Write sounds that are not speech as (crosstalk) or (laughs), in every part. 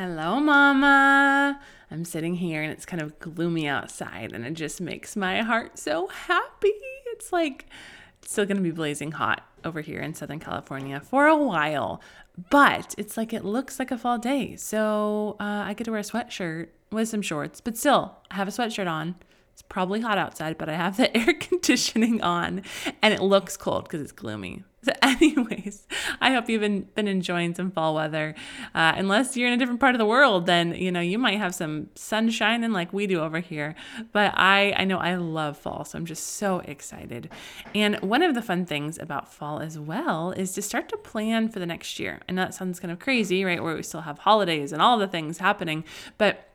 Hello, Mama. I'm sitting here and it's kind of gloomy outside, and it just makes my heart so happy. It's like it's still going to be blazing hot over here in Southern California for a while, but it's like it looks like a fall day. So uh, I get to wear a sweatshirt with some shorts, but still, I have a sweatshirt on. It's probably hot outside, but I have the (laughs) air conditioning on and it looks cold because it's gloomy. So, (laughs) anyways, I hope you've been, been enjoying some fall weather. Uh, unless you're in a different part of the world, then you know you might have some sun shining like we do over here. But I I know I love fall, so I'm just so excited. And one of the fun things about fall as well is to start to plan for the next year. And that sounds kind of crazy, right? Where we still have holidays and all the things happening, but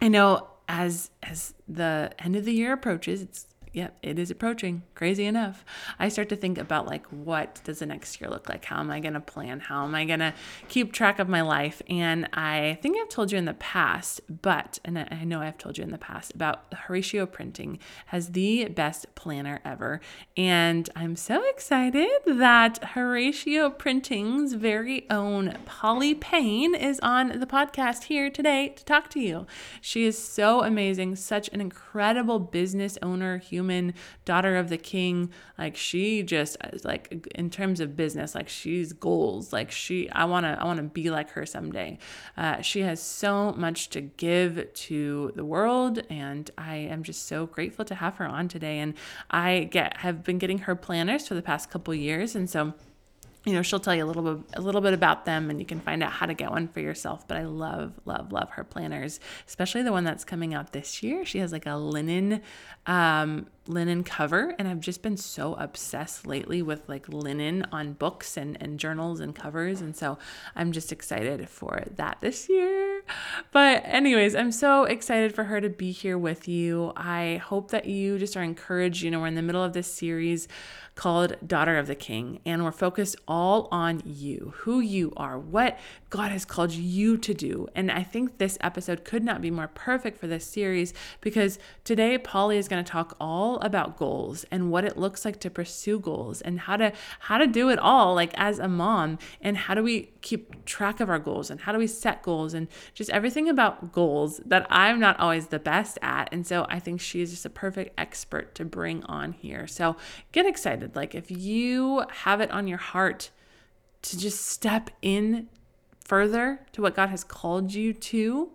I know as as the end of the year approaches, it's yep, it is approaching. Crazy enough. I start to think about like what does the next year look like? How am I going to plan? How am I going to keep track of my life? And I think I've told you in the past, but and I know I've told you in the past about Horacio Printing has the best planner ever. And I'm so excited that Horacio Printing's very own Polly Payne is on the podcast here today to talk to you. She is so amazing, such an incredible business owner, human human, daughter of the king. Like she just like in terms of business, like she's goals. Like she, I wanna, I wanna be like her someday. Uh, she has so much to give to the world, and I am just so grateful to have her on today. And I get have been getting her planners for the past couple years, and so you know she'll tell you a little bit a little bit about them and you can find out how to get one for yourself but i love love love her planners especially the one that's coming out this year. She has like a linen um, linen cover and i've just been so obsessed lately with like linen on books and, and journals and covers. And so i'm just excited for that this year. But anyways i'm so excited for her to be here with you. I hope that you just are encouraged you know we're in the middle of this series called Daughter of the King. And we're focused all on you, who you are, what God has called you to do. And I think this episode could not be more perfect for this series because today Polly is going to talk all about goals and what it looks like to pursue goals and how to how to do it all like as a mom and how do we keep track of our goals and how do we set goals and just everything about goals that I'm not always the best at. And so I think she is just a perfect expert to bring on here. So get excited. Like if you have it on your heart to just step in further to what God has called you to,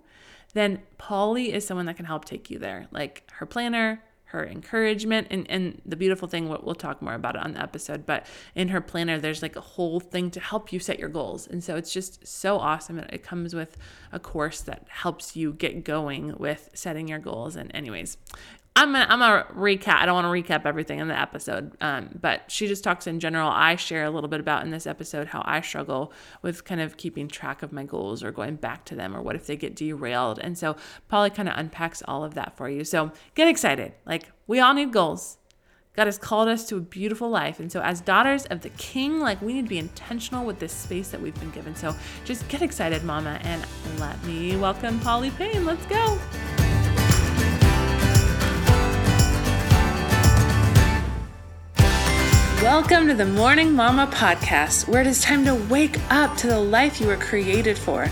then Polly is someone that can help take you there. Like her planner, her encouragement and and the beautiful thing we'll, talk more about it on the episode but in her planner there's like a whole thing to help you set your goals and so it's just so awesome it comes with a course that helps you get going with setting your goals and anyways I'm gonna, I'm gonna recap. I don't want to recap everything in the episode, um, but she just talks in general. I share a little bit about in this episode how I struggle with kind of keeping track of my goals or going back to them, or what if they get derailed. And so Polly kind of unpacks all of that for you. So get excited. Like we all need goals. God has called us to a beautiful life. And so, as daughters of the King, like we need to be intentional with this space that we've been given. So, just get excited, Mama, and let me welcome Polly Payne. Let's go. Welcome to the Morning Mama podcast, where it is time to wake up to the life you were created for.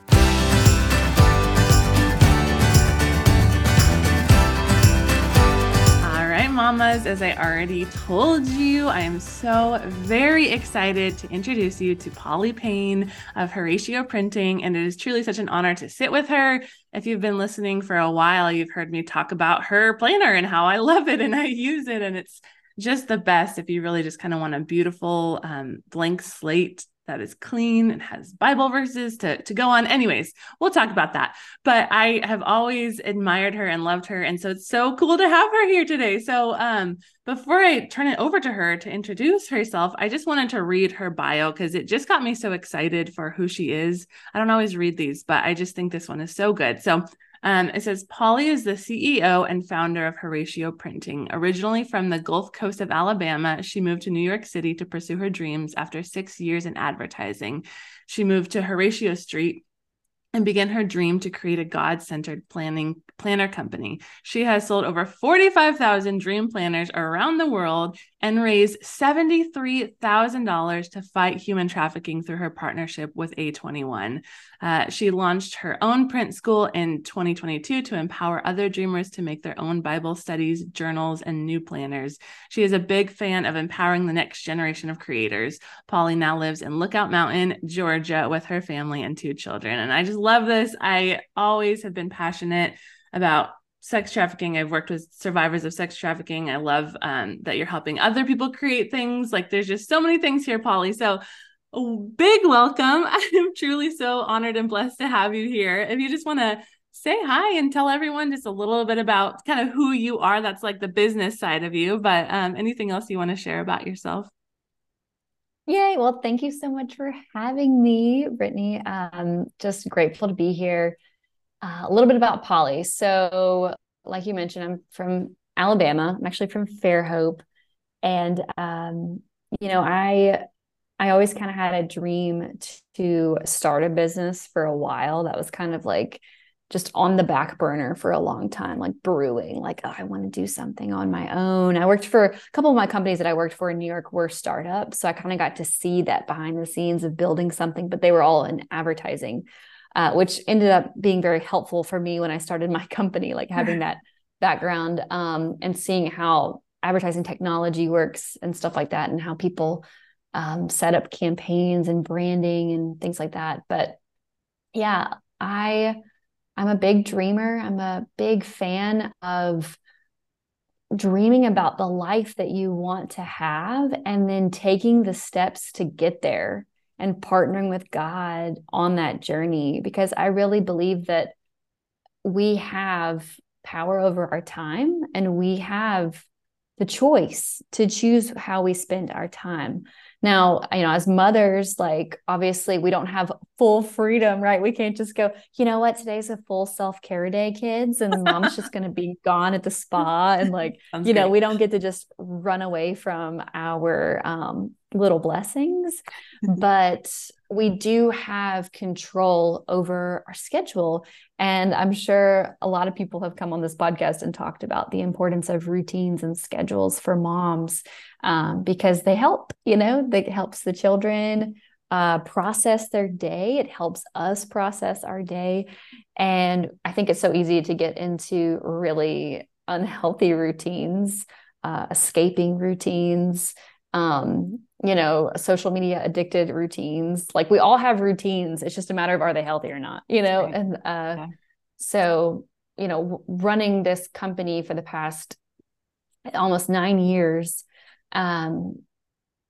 Mamas, as I already told you, I am so very excited to introduce you to Polly Payne of Horacio Printing. And it is truly such an honor to sit with her. If you've been listening for a while, you've heard me talk about her planner and how I love it and I use it. And it's just the best if you really just kind of want a beautiful um, blank slate that is clean and has Bible verses to, to go on. Anyways, we'll talk about that. But I have always admired her and loved her. And so it's so cool to have her here today. So um, before I turn it over to her to introduce herself, I just wanted to read her bio because it just got me so excited for who she is. I don't always read these, but I just think this one is so good. So Um, it says Polly is the CEO and founder of Horacio Printing. Originally from the Gulf Coast of Alabama, she moved to New York City to pursue her dreams after six years in advertising. She moved to Horatio Street and began her dream to create a God-centered planning planner company. She has sold over 45,000 dream planners around the world and raised $73,000 to fight human trafficking through her partnership with A21. Uh, she launched her own print school in 2022 to empower other dreamers to make their own Bible studies, journals, and new planners. She is a big fan of empowering the next generation of creators. Polly now lives in Lookout Mountain, Georgia, with her family and two children. And I just love this. I always have been passionate about sex trafficking. I've worked with survivors of sex trafficking. I love um, that you're helping other people create things. Like there's just so many things here, Polly. So big welcome. (laughs) I'm truly so honored and blessed to have you here. If you just want to say hi and tell everyone just a little bit about kind of who you are, that's like the business side of you. But um, anything else you want to share about yourself? Yay. Well, thank you so much for having me, Brittany. Um, just grateful to be here. Uh, a little bit about Polly. So, like you mentioned, I'm from Alabama. I'm actually from Fairhope, and um, you know, I I always kind of had a dream to start a business for a while. That was kind of like just on the back burner for a long time, like brewing, like, oh, I want to do something on my own. I worked for a couple of my companies that I worked for in New York were startups. So I kind of got to see that behind the scenes of building something, but they were all in advertising uh, which ended up being very helpful for me when I started my (laughs) company, like having that background um, and seeing how advertising technology works and stuff like that, and how people um, set up campaigns and branding and things like that. But yeah, I I'm a big dreamer. I'm a big fan of dreaming about the life that you want to have and then taking the steps to get there and partnering with God on that journey because I really believe that we have power over our time and we have the choice to choose how we spend our time. Now, you know, as mothers, like obviously we don't have full freedom, right? We can't just go, you know what, today's a full self care day, kids, and mom's just going to be gone at the spa. And like, (laughs) Sounds you know, great. we don't get to just run away from our um, little blessings, (laughs) but we do have control over our schedule. And I'm sure a lot of people have come on this podcast and talked about the importance of routines and schedules for moms um, because they help, you know, that helps the children uh, process their day. It helps us process our day. And I think it's so easy to get into really unhealthy routines, uh, escaping routines. Um, you know, social media addicted routines. Like we all have routines. It's just a matter of are they healthy or not, you know? Right. And uh, yeah. so, you know, running this company for the past almost nine years, um,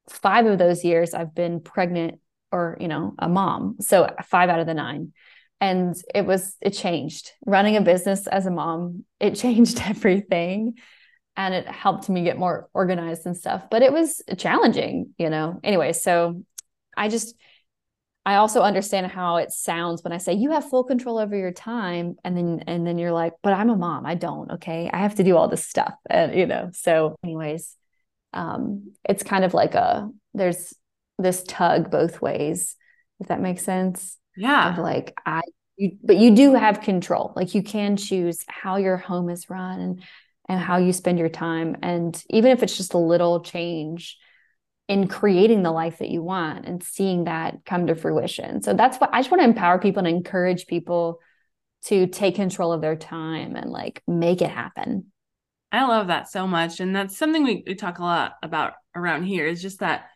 five of those years I've been pregnant or, you know, a mom. So five out of the nine. And it was, it changed. Running a business as a mom, it (laughs) changed everything and it helped me get more organized and stuff but it was challenging you know? Anyway so i just i also understand how it sounds when i say you have full control over your time and then and then you're like but i'm a mom i don't okay? I have to do all this stuff and you know? So anyways um it's kind of like a there's this tug both ways if that makes sense yeah. like i you, but you do have control. Like you can choose how your home is run and and how you spend your time. And even if it's just a little change in creating the life that you want and seeing that come to fruition. So that's what I just want to empower people and encourage people to take control of their time and like make it happen. I love that so much. And that's something we, we talk a lot about around here is just that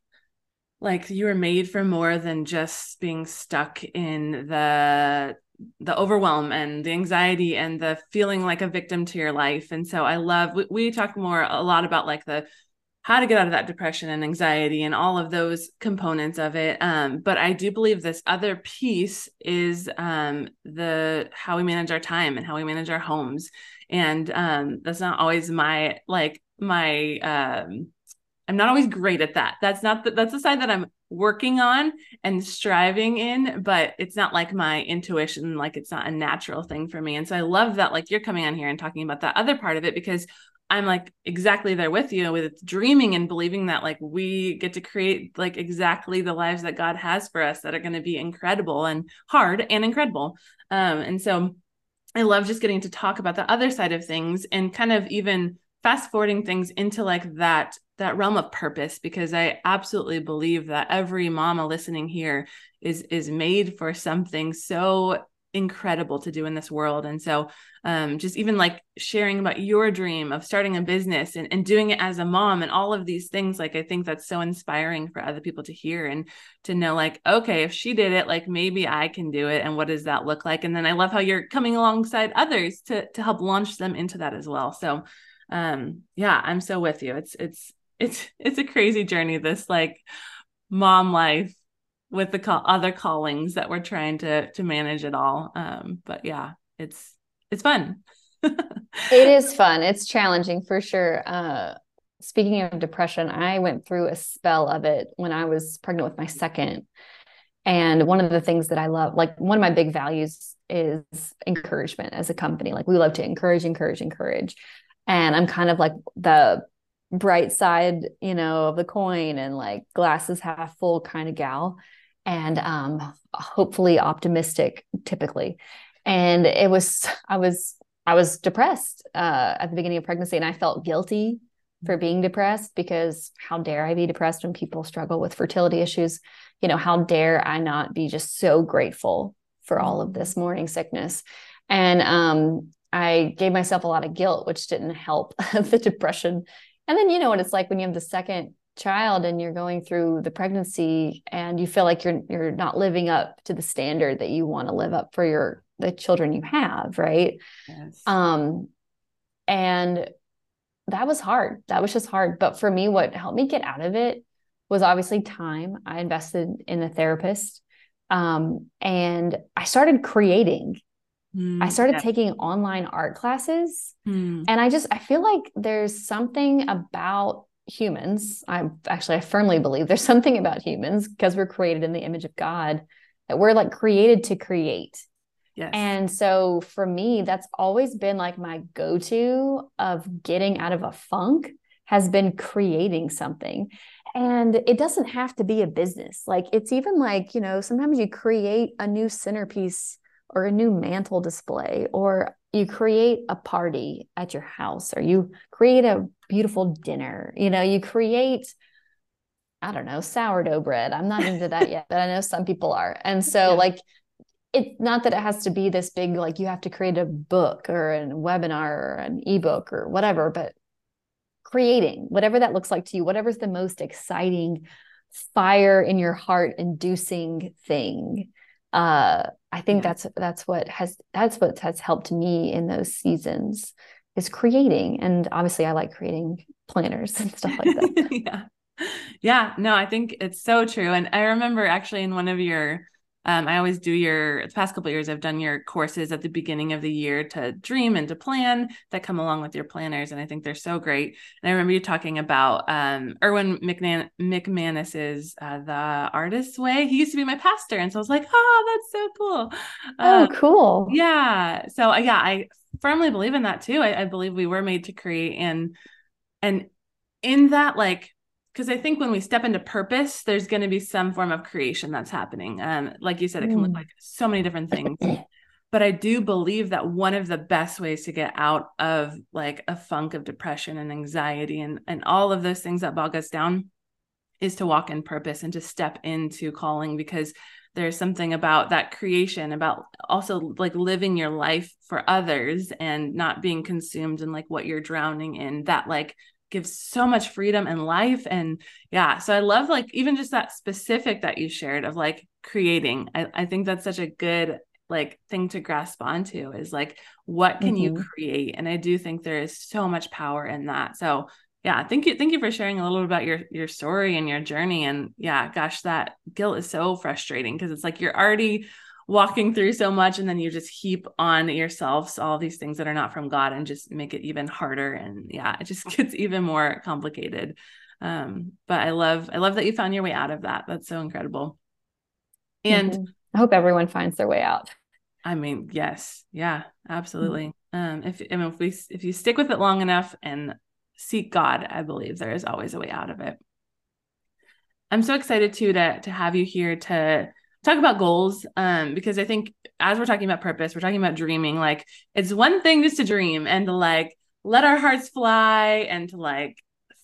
like you were made for more than just being stuck in the the overwhelm and the anxiety and the feeling like a victim to your life. And so i love we, we talk more a lot about like the how to get out of that depression and anxiety and all of those components of it. Um, but i do believe this other piece is um, the how we manage our time and how we manage our homes. And um, that's not always my like my um, I'm not always great at that. That's not the, that's the side that I'm working on and striving in, but it's not like my intuition, like it's not a natural thing for me. And so I love that like you're coming on here and talking about that other part of it because I'm like exactly there with you with dreaming and believing that like we get to create like exactly the lives that God has for us that are going to be incredible and hard and incredible. Um, and so I love just getting to talk about the other side of things and kind of even fast forwarding things into like that that realm of purpose because I absolutely believe that every mama listening here is is made for something so incredible to do in this world. And so um, just even like sharing about your dream of starting a business and, and doing it as a mom and all of these things, like I think that's so inspiring for other people to hear and to know, like, okay, if she did it, like maybe I can do it. And what does that look like? And then I love how you're coming alongside others to to help launch them into that as well. So um yeah, I'm so with you. It's it's it's it's a crazy journey, this like mom life with the call, other callings that we're trying to to manage it all. Um, but yeah, it's it's fun. (laughs) it is fun. It's challenging for sure. Uh, speaking of depression, I went through a spell of it when I was pregnant with my second. And one of the things that I love, like one of my big values is encouragement as a company. Like we love to encourage, encourage, encourage. And I'm kind of like the bright side, you know, of the coin and like glasses half full kind of gal and um, hopefully optimistic typically. And it was, (laughs) I was, I was depressed uh, at the beginning of pregnancy and I felt guilty for being depressed because how dare I be depressed when people struggle with fertility issues? You know, how dare I not be just so grateful for all of this morning sickness? And um, I gave myself a lot of guilt, which didn't help (laughs) the depression. And then you know what it's like when you have the second child and you're going through the pregnancy and you feel like you're you're not living up to the standard that you want to live up for your the children you have, right? Yes. Um and that was hard. That was just hard. But for me, what helped me get out of it was obviously time. I invested in a therapist. Um, and I started creating. Mm, I started yeah. taking online art classes. Mm. And I just I feel like there's something about humans i actually i firmly believe there's (laughs) something about humans because we're created in the image of god that we're like created to create yes. and so for me that's always been like my go-to of getting out of a funk has been creating something and it doesn't have to be a business like it's even like you know sometimes you create a new centerpiece or a new mantle display or you create a party at your house or you create a beautiful dinner you know you create i don't know sourdough bread i'm not into that yet but i know some people are and so yeah. like it's not that it has to be this big like you have to create a book or a webinar or an ebook or whatever but creating whatever that looks like to you whatever's the most exciting fire in your heart inducing thing uh, I think yeah. that's that's what has that's what has helped me in those seasons is creating. And obviously I like creating planners and stuff like that. (laughs) yeah. Yeah. No, I think it's so true. And I remember actually in one of your um, I always do your the past couple years. I've done your courses at the beginning of the year to dream and to plan that come along with your planners, and I think they're so great. And I remember you talking about um, Erwin McMan- McManus's uh, "The Artist's Way." He used to be my pastor, and so I was like, "Oh, that's so cool." Oh, um, cool. Yeah. So uh, yeah, I firmly believe in that too. I, I believe we were made to create, and and in that like because I think when we step into purpose, there's going to be some form of creation that's happening. Um, like you said, it can look mm. like so many different things. but I do believe that one of the best ways to get out of like a funk of depression and anxiety and and all of those things that bog us down is to walk in purpose and to step into calling because there's something about that creation about also like living your life for others and not being consumed in like what you're drowning in that like gives so much freedom and life. And yeah so i love like even just that specific that you shared of like creating i, I think that's such a good like thing to grasp onto is like what can mm-hmm. you create? And i do think there is so much power in that. So yeah thank you thank you for sharing a little bit about your your story and your journey. And yeah gosh that guilt is so frustrating because it's like you're already walking through so much and then you just heap on yourselves all these things that are not from God and just make it even harder and yeah it just (laughs) gets even more complicated Um, but I love, I love that you found your way out of that. That's so incredible. And mm-hmm. I hope everyone finds their way out. I mean, yes, yeah, absolutely. Mm-hmm. Um, if I mean, if we if you stick with it long enough and seek God, I believe there is always a way out of it. I'm so excited too to to have you here to talk about goals um because I think as we're talking about purpose, we're talking about dreaming. Like it's one thing just to dream and to like let our hearts fly and to like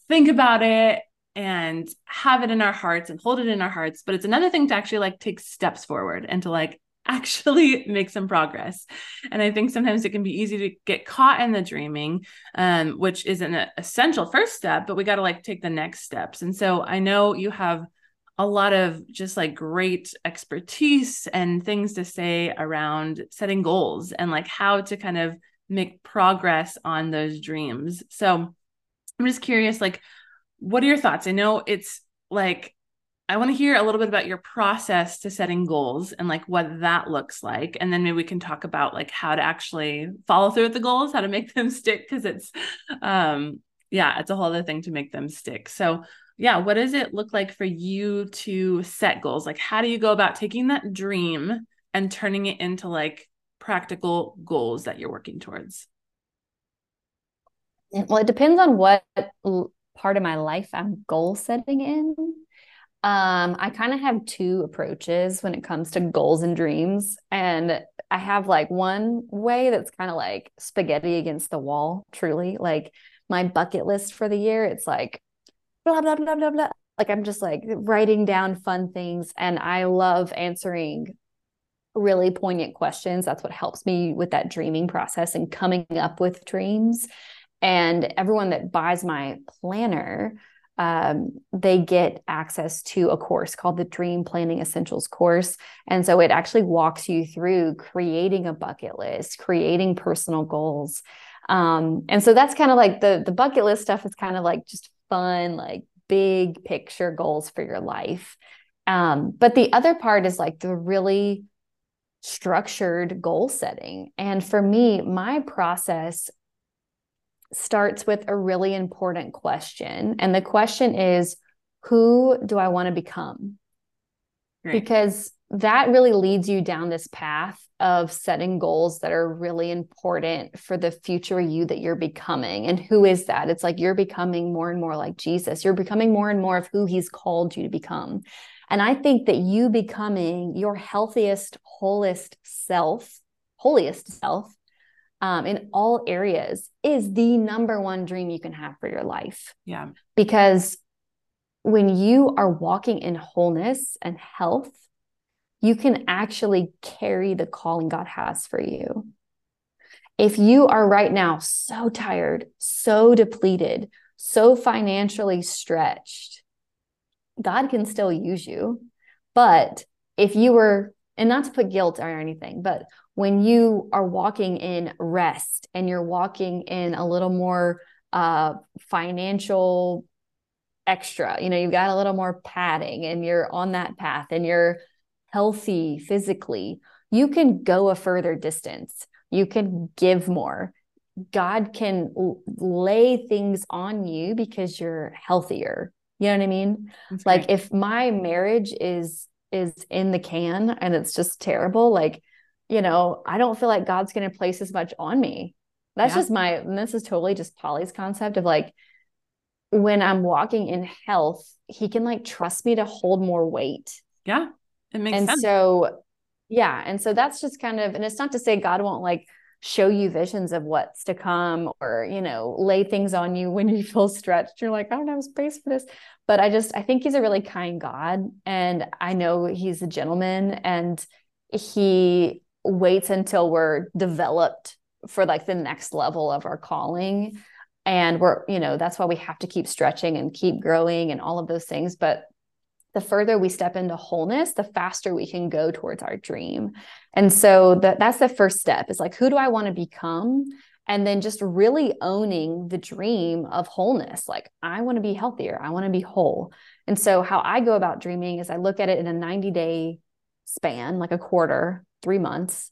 think about it and have it in our hearts and hold it in our hearts, but it's another thing to actually like take steps forward and to like (laughs) actually make some progress. And I think sometimes it can be easy to get caught in the dreaming, um, which is an essential first step, but we got to like take the next steps. And so I know you have a lot of just like great expertise and things to say around setting goals and like how to kind of make progress on those dreams. So I'm just curious, like, what are your thoughts? I know it's like I want to hear a little bit about your process to setting goals and like what that looks like. And then maybe we can talk about like how to actually follow through with the goals, how to make (laughs) them stick. Cause it's, um, yeah, it's a whole other thing to make them stick. So, yeah, what does it look like for you to set goals? Like, how do you go about taking that dream and turning it into like practical goals that you're working towards? Well, it depends on what part of my life I'm goal setting in. Um, I kind of have two approaches when it comes to goals and dreams. And I have like one way that's kind of like spaghetti against the wall, truly. Like my bucket list for the year, it's like blah, blah, blah, blah, blah. Like I'm just like writing down fun things. And I love answering really poignant questions. That's what helps me with that dreaming process and coming up with dreams. And everyone that buys my planner, um, they get access to a course called the Dream Planning Essentials course. And so it actually walks you through creating a bucket list, creating personal goals. Um, and so that's kind of like the the bucket list stuff is kind of like just fun, like big picture goals for your life. Um, but the other part is like the really structured goal setting. And for me, my process starts with a really important question. And the question is who do I want to become? Right. Because that really leads you down this path of setting goals that are really important for the future you that you're becoming. And who is that? It's like you're becoming more and more like Jesus. You're becoming more and more of who he's called you to become. And I think that you becoming your healthiest, wholest self, holiest self, um, in all areas is the number one dream you can have for your life. Yeah. Because when you are walking in wholeness and health, you can actually carry the calling God has for you. If you are right now so tired, so depleted, so financially stretched, God can still use you. But if you were, and not to put guilt or anything, but when you are walking in rest and you're walking in a little more uh, financial extra, you know, you've got a little more padding and you're on that path and you're healthy physically, you can go a further distance. You can give more. God can lay things on you because you're healthier. You know what I mean? That's like if my marriage is is in the can and it's just terrible, like you know, I don't feel like God's going to place as much on me. That's yeah. just my, and this is totally just Polly's concept of like, when I'm walking in health, he can like trust me to hold more weight. Yeah. It makes and sense. so, yeah. And so that's just kind of, and it's not to say God won't like show you visions of what's to come or, you know, lay things on you when (laughs) you feel stretched. You're like, I don't have space for this. But I just, I think he's a really kind God. And I know he's a gentleman and he waits until we're developed for like the next level of our calling and we're you know that's why we have to keep stretching and keep growing and all of those things but the further we step into wholeness the faster we can go towards our dream and so that that's the first step is like who do i want to become and then just really owning the dream of wholeness like i want to be healthier i want to be whole and so how i go about dreaming is i look at it in a 90 day span like a quarter three months.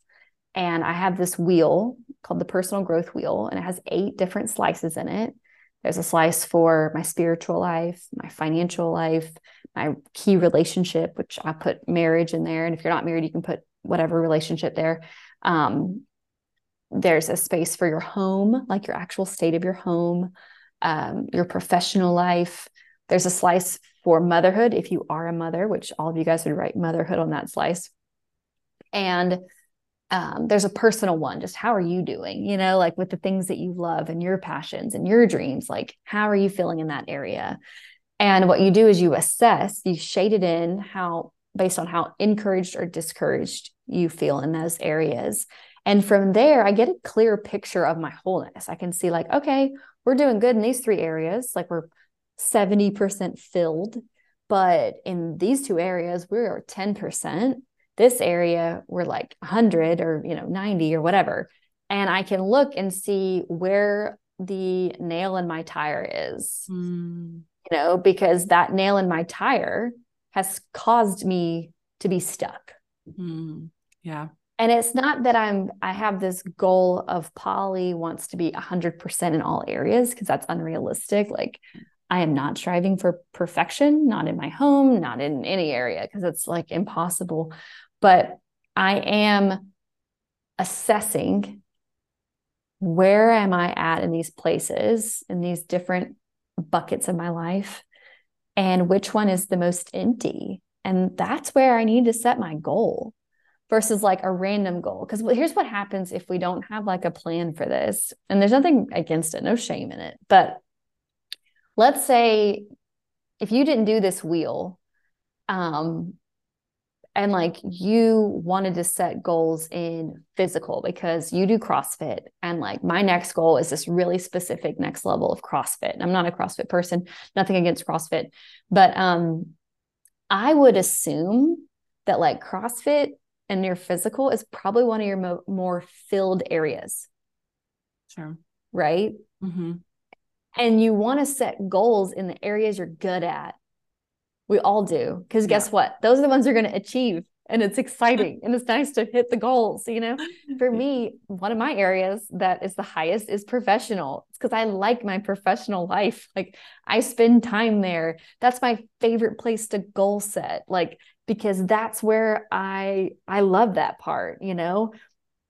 And I have this wheel called the personal growth wheel, and it has eight different slices in it. There's a slice for my spiritual life, my financial life, my key relationship, which I put marriage in there. And if you're not married, you can put whatever relationship there. Um, there's a space for your home, like your actual state of your home, um, your professional life. There's a slice for motherhood, if you are a mother, which all of you guys would write motherhood on that slice. And um, there's a personal one, just how are you doing? You know, like with the things that you love and your passions and your dreams, like how are you feeling in that area? And what you do is you assess, you shade it in how based on how encouraged or discouraged you feel in those areas. And from there, I get a clear picture of my wholeness. I can see, like, okay, we're doing good in these three areas. Like, we're 70% filled. But in these two areas, we are 10%. This area, we're like 100 or, you know, 90 or whatever. And I can look and see where the nail in my tire is, mm. You know, because that nail in my tire has caused me to be stuck. Mm. Yeah and it's not that i'm i have this goal of Polly wants to be 100% in all areas because that's unrealistic like i am not striving for perfection not in my home not in any area because it's like impossible but i am assessing where am i at in these places in these different buckets of my life and which one is the most empty and that's where i need to set my goal versus like a random goal. Because here's what happens if we don't have like a plan for this. And there's nothing against it, no shame in it. But let's say if you didn't do this wheel, um, and like you wanted to set goals in physical because you do CrossFit, and like my next goal is this really specific next level of CrossFit. I'm not a CrossFit person, nothing against CrossFit, but um, I would assume that like CrossFit and your physical is probably one of your mo- more filled areas. Sure. Right. Mm-hmm. And you want to set goals in the areas you're good at. We all do. Because guess yeah. what? Those are the ones you're going to achieve. And it's exciting (laughs) and it's nice to hit the goals. You know, for me, one of my areas that is the highest is professional. It's because I like my professional life. Like I spend time there. That's my favorite place to goal set. Like because that's where I I love that part, you know.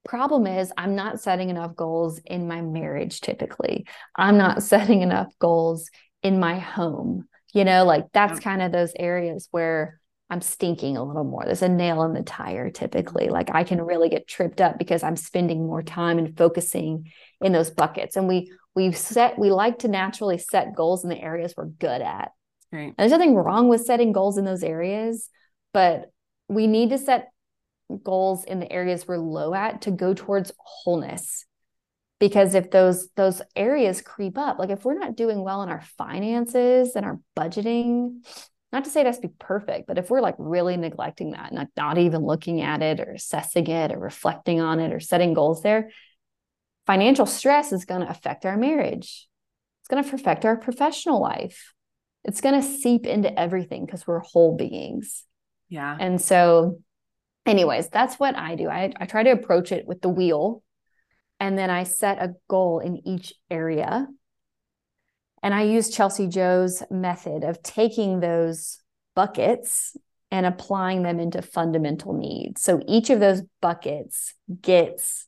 Problem is I'm not setting enough goals in my marriage typically. I'm not (laughs) setting enough goals in my home. You know, like that's kind of those areas where I'm stinking a little more. There's a nail in the tire typically. Like I can really get tripped up because I'm spending more time and focusing in those buckets. And we we've set we like to naturally set goals in the areas we're good at. Right. And there's nothing wrong with setting goals in those areas, but we need to set goals in the areas we're low at to go towards wholeness because if those those areas creep up like if we're not doing well in our finances and our budgeting not to say it has to be perfect but if we're like really neglecting that and not even looking at it or assessing it or reflecting on it or setting goals there financial stress is going to affect our marriage it's going to affect our professional life it's going to seep into everything because we're whole beings yeah. And so, anyways, that's what I do. I, I try to approach it with the wheel and then I set a goal in each area. And I use Chelsea Joe's method of taking those buckets and applying them into fundamental needs. So each of those buckets gets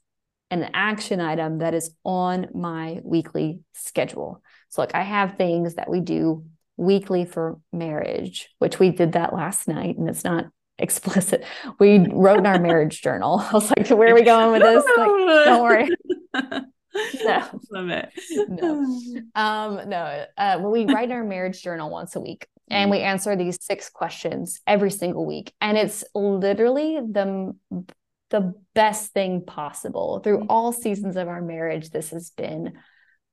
an action item that is on my weekly schedule. So, like, I have things that we do weekly for marriage, which we did that last night and it's not explicit. We wrote in our marriage journal. I was like, where are we going with this? Like, don't worry. (laughs) no. Love it. No. Um, no. Uh, well, we write in our marriage journal once a week and we answer these six questions every single week. And it's literally the the best thing possible through all seasons of our marriage. This has been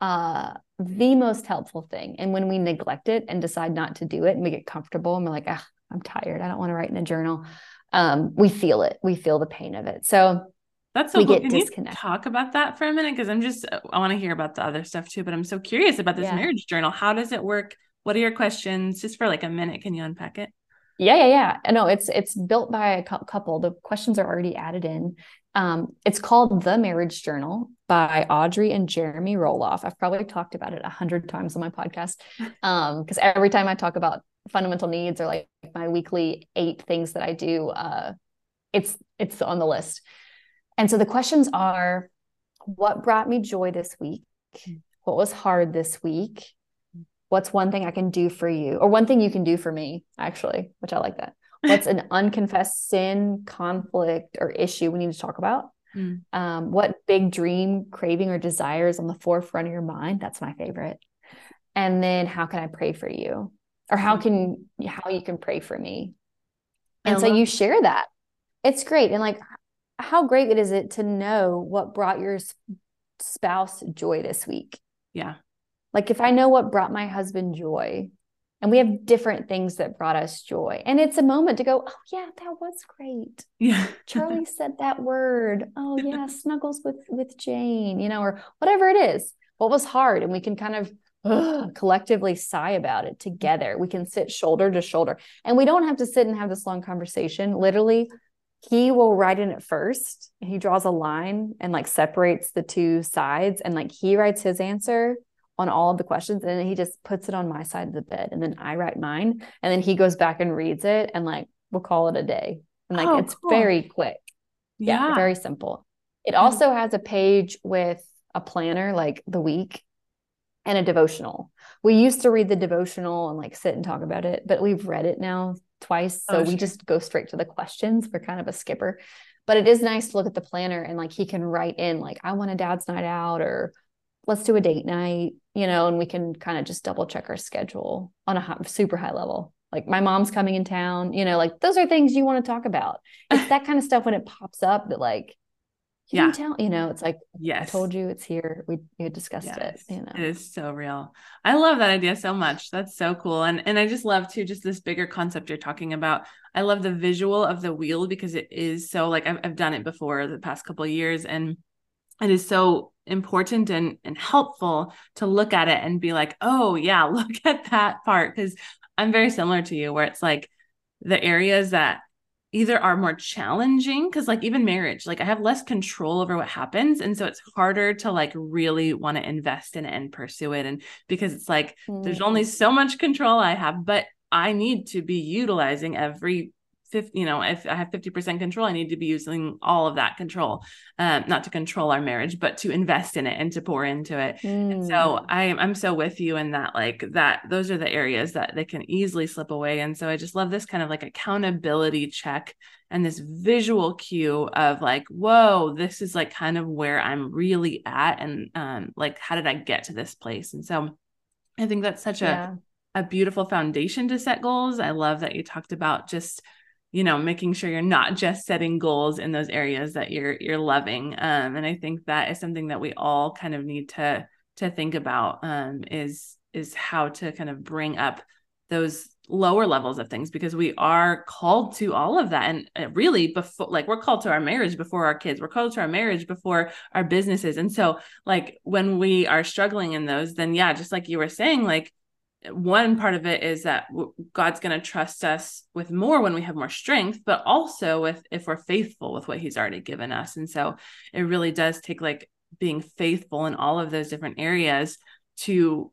uh, the most helpful thing. And when we neglect it and decide not to do it and we get comfortable and we're like, ah, I'm tired. I don't want to write in a journal. Um, we feel it. We feel the pain of it. So that's so we cool. Get Can disconnected. you talk about that for a minute? Because I'm just I want to hear about the other stuff too, but I'm so curious about this yeah. marriage journal. How does it work? What are your questions? Just for like a minute, can you unpack it? Yeah, yeah, yeah. No, it's it's built by a couple. The questions are already added in. Um, it's called The Marriage Journal by Audrey and Jeremy Roloff. I've probably talked about it a hundred times on my podcast because (laughs) um, every time I talk about fundamental needs or like my weekly eight things that I do, uh, it's it's on the list. And so the questions are: What brought me joy this week? What was hard this week? What's one thing I can do for you, or one thing you can do for me? Actually, which I like that. What's an (laughs) unconfessed sin, conflict, or issue we need to talk about? Mm. Um, what big dream, craving, or desire is on the forefront of your mind? That's my favorite. And then how can I pray for you? Or how mm. can how you can pray for me? And I so you share that. It's great. And like how great is it to know what brought your spouse joy this week? Yeah. Like if I know what brought my husband joy, and we have different things that brought us joy and it's a moment to go oh yeah that was great yeah charlie (laughs) said that word oh yeah snuggles with with jane you know or whatever it is what was hard and we can kind of ugh, collectively sigh about it together we can sit shoulder to shoulder and we don't have to sit and have this long conversation literally he will write in it first he draws a line and like separates the two sides and like he writes his answer on all of the questions and then he just puts it on my side of the bed and then I write mine and then he goes back and reads it and like we'll call it a day. And like oh, it's cool. very quick. Yeah. yeah, very simple. It also has a page with a planner like the week and a devotional. We used to read the devotional and like sit and talk about it, but we've read it now twice. So oh, we just go straight to the questions. We're kind of a skipper. But it is nice to look at the planner and like he can write in like I want a dad's night out or let's do a date night, you know, and we can kind of just double check our schedule on a high, super high level. Like my mom's coming in town, you know, like those are things you want to talk about. It's that kind of stuff when it pops up that like you yeah. tell, you know, it's like, yes, I told you it's here. We, we discussed yes. it, you know, it is so real. I love that idea so much. That's so cool. And, and I just love too, just this bigger concept you're talking about. I love the visual of the wheel because it is so like, I've, I've done it before the past couple years and it is so important and, and helpful to look at it and be like, oh, yeah, (laughs) look at that part. Because I'm very similar to you, where it's like the areas that either are more challenging because like even marriage like i have less control over what happens and so it's harder to like really want to invest in it and pursue it and because it's like mm. there's only so much control i have but i need to be utilizing every 50 you know if i have 50% control i need to be using all of that control um, not to control our marriage but to invest in it and to pour into it mm. so i i'm so with you in that like that those are the areas that they can easily slip away and so i just love this kind of like accountability check and this visual cue of like whoa this is like kind of where i'm really at and um like how did i get to this place and so i think that's such yeah. a a beautiful foundation to set goals i love that you talked about just you know making sure you're not just setting goals in those areas that you're you're loving um, and i think that is something that we all kind of need to to think about um, is is how to kind of bring up those lower levels of things because we are called to all of that and uh, really before like we're called to our marriage before our kids we're called to our marriage before our businesses and so like when we are struggling in those then yeah just like you were saying like one part of it is that God's going to trust us with more when we have more strength, but also with if we're faithful with what He's already given us. And so it really does take like being faithful in all of those different areas to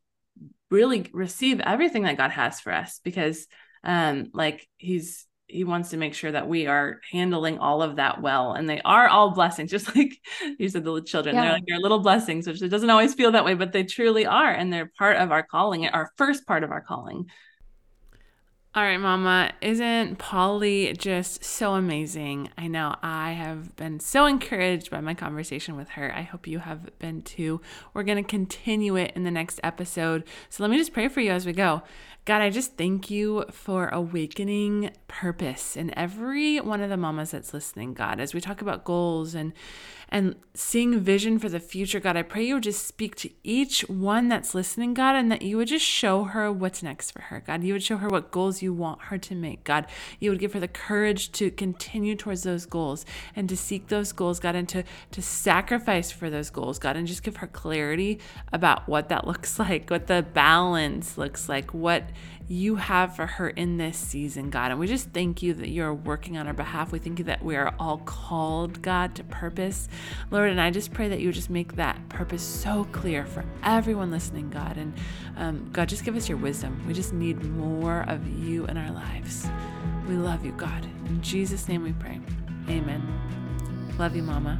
really receive everything that God has for us because um like he's he wants to make sure that we are handling all of that well and they are all blessings (laughs) just like you said the children yeah. they're like your little blessings which it doesn't always feel that way but they truly are and they're part of our calling our first part of our calling all right, Mama, isn't Polly just so amazing? I know I have been so encouraged by my conversation with her. I hope you have been too. We're going to continue it in the next episode. So let me just pray for you as we go. God, I just thank you for awakening purpose in every one of the mamas that's listening, God, as we talk about goals and and seeing vision for the future, God. I pray you would just speak to each one that's listening, God, and that you would just show her what's next for her, God. You would show her what goals you want her to make, God. You would give her the courage to continue towards those goals and to seek those goals, God, and to, to sacrifice for those goals, God, and just give her clarity about what that (laughs) looks like, what the balance looks like, what you have for her in this season, God. And we just thank you that you're working on our behalf. We thank you that we are all called, God, to purpose. Lord, and I just pray that you would just make that purpose so clear for everyone listening, God. And um, God, just give us your wisdom. We just need more of you in our lives. We love you, God. In Jesus' name we pray. Amen. Love you, Mama.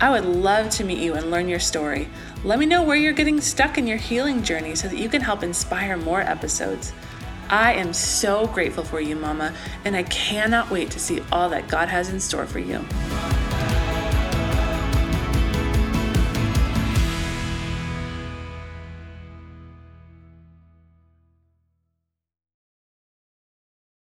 I would love to meet you and learn your story. Let me know where you're getting stuck in your healing journey so that you can help inspire more episodes. I am so grateful for you, Mama, and I cannot wait to see all that God has in store for you.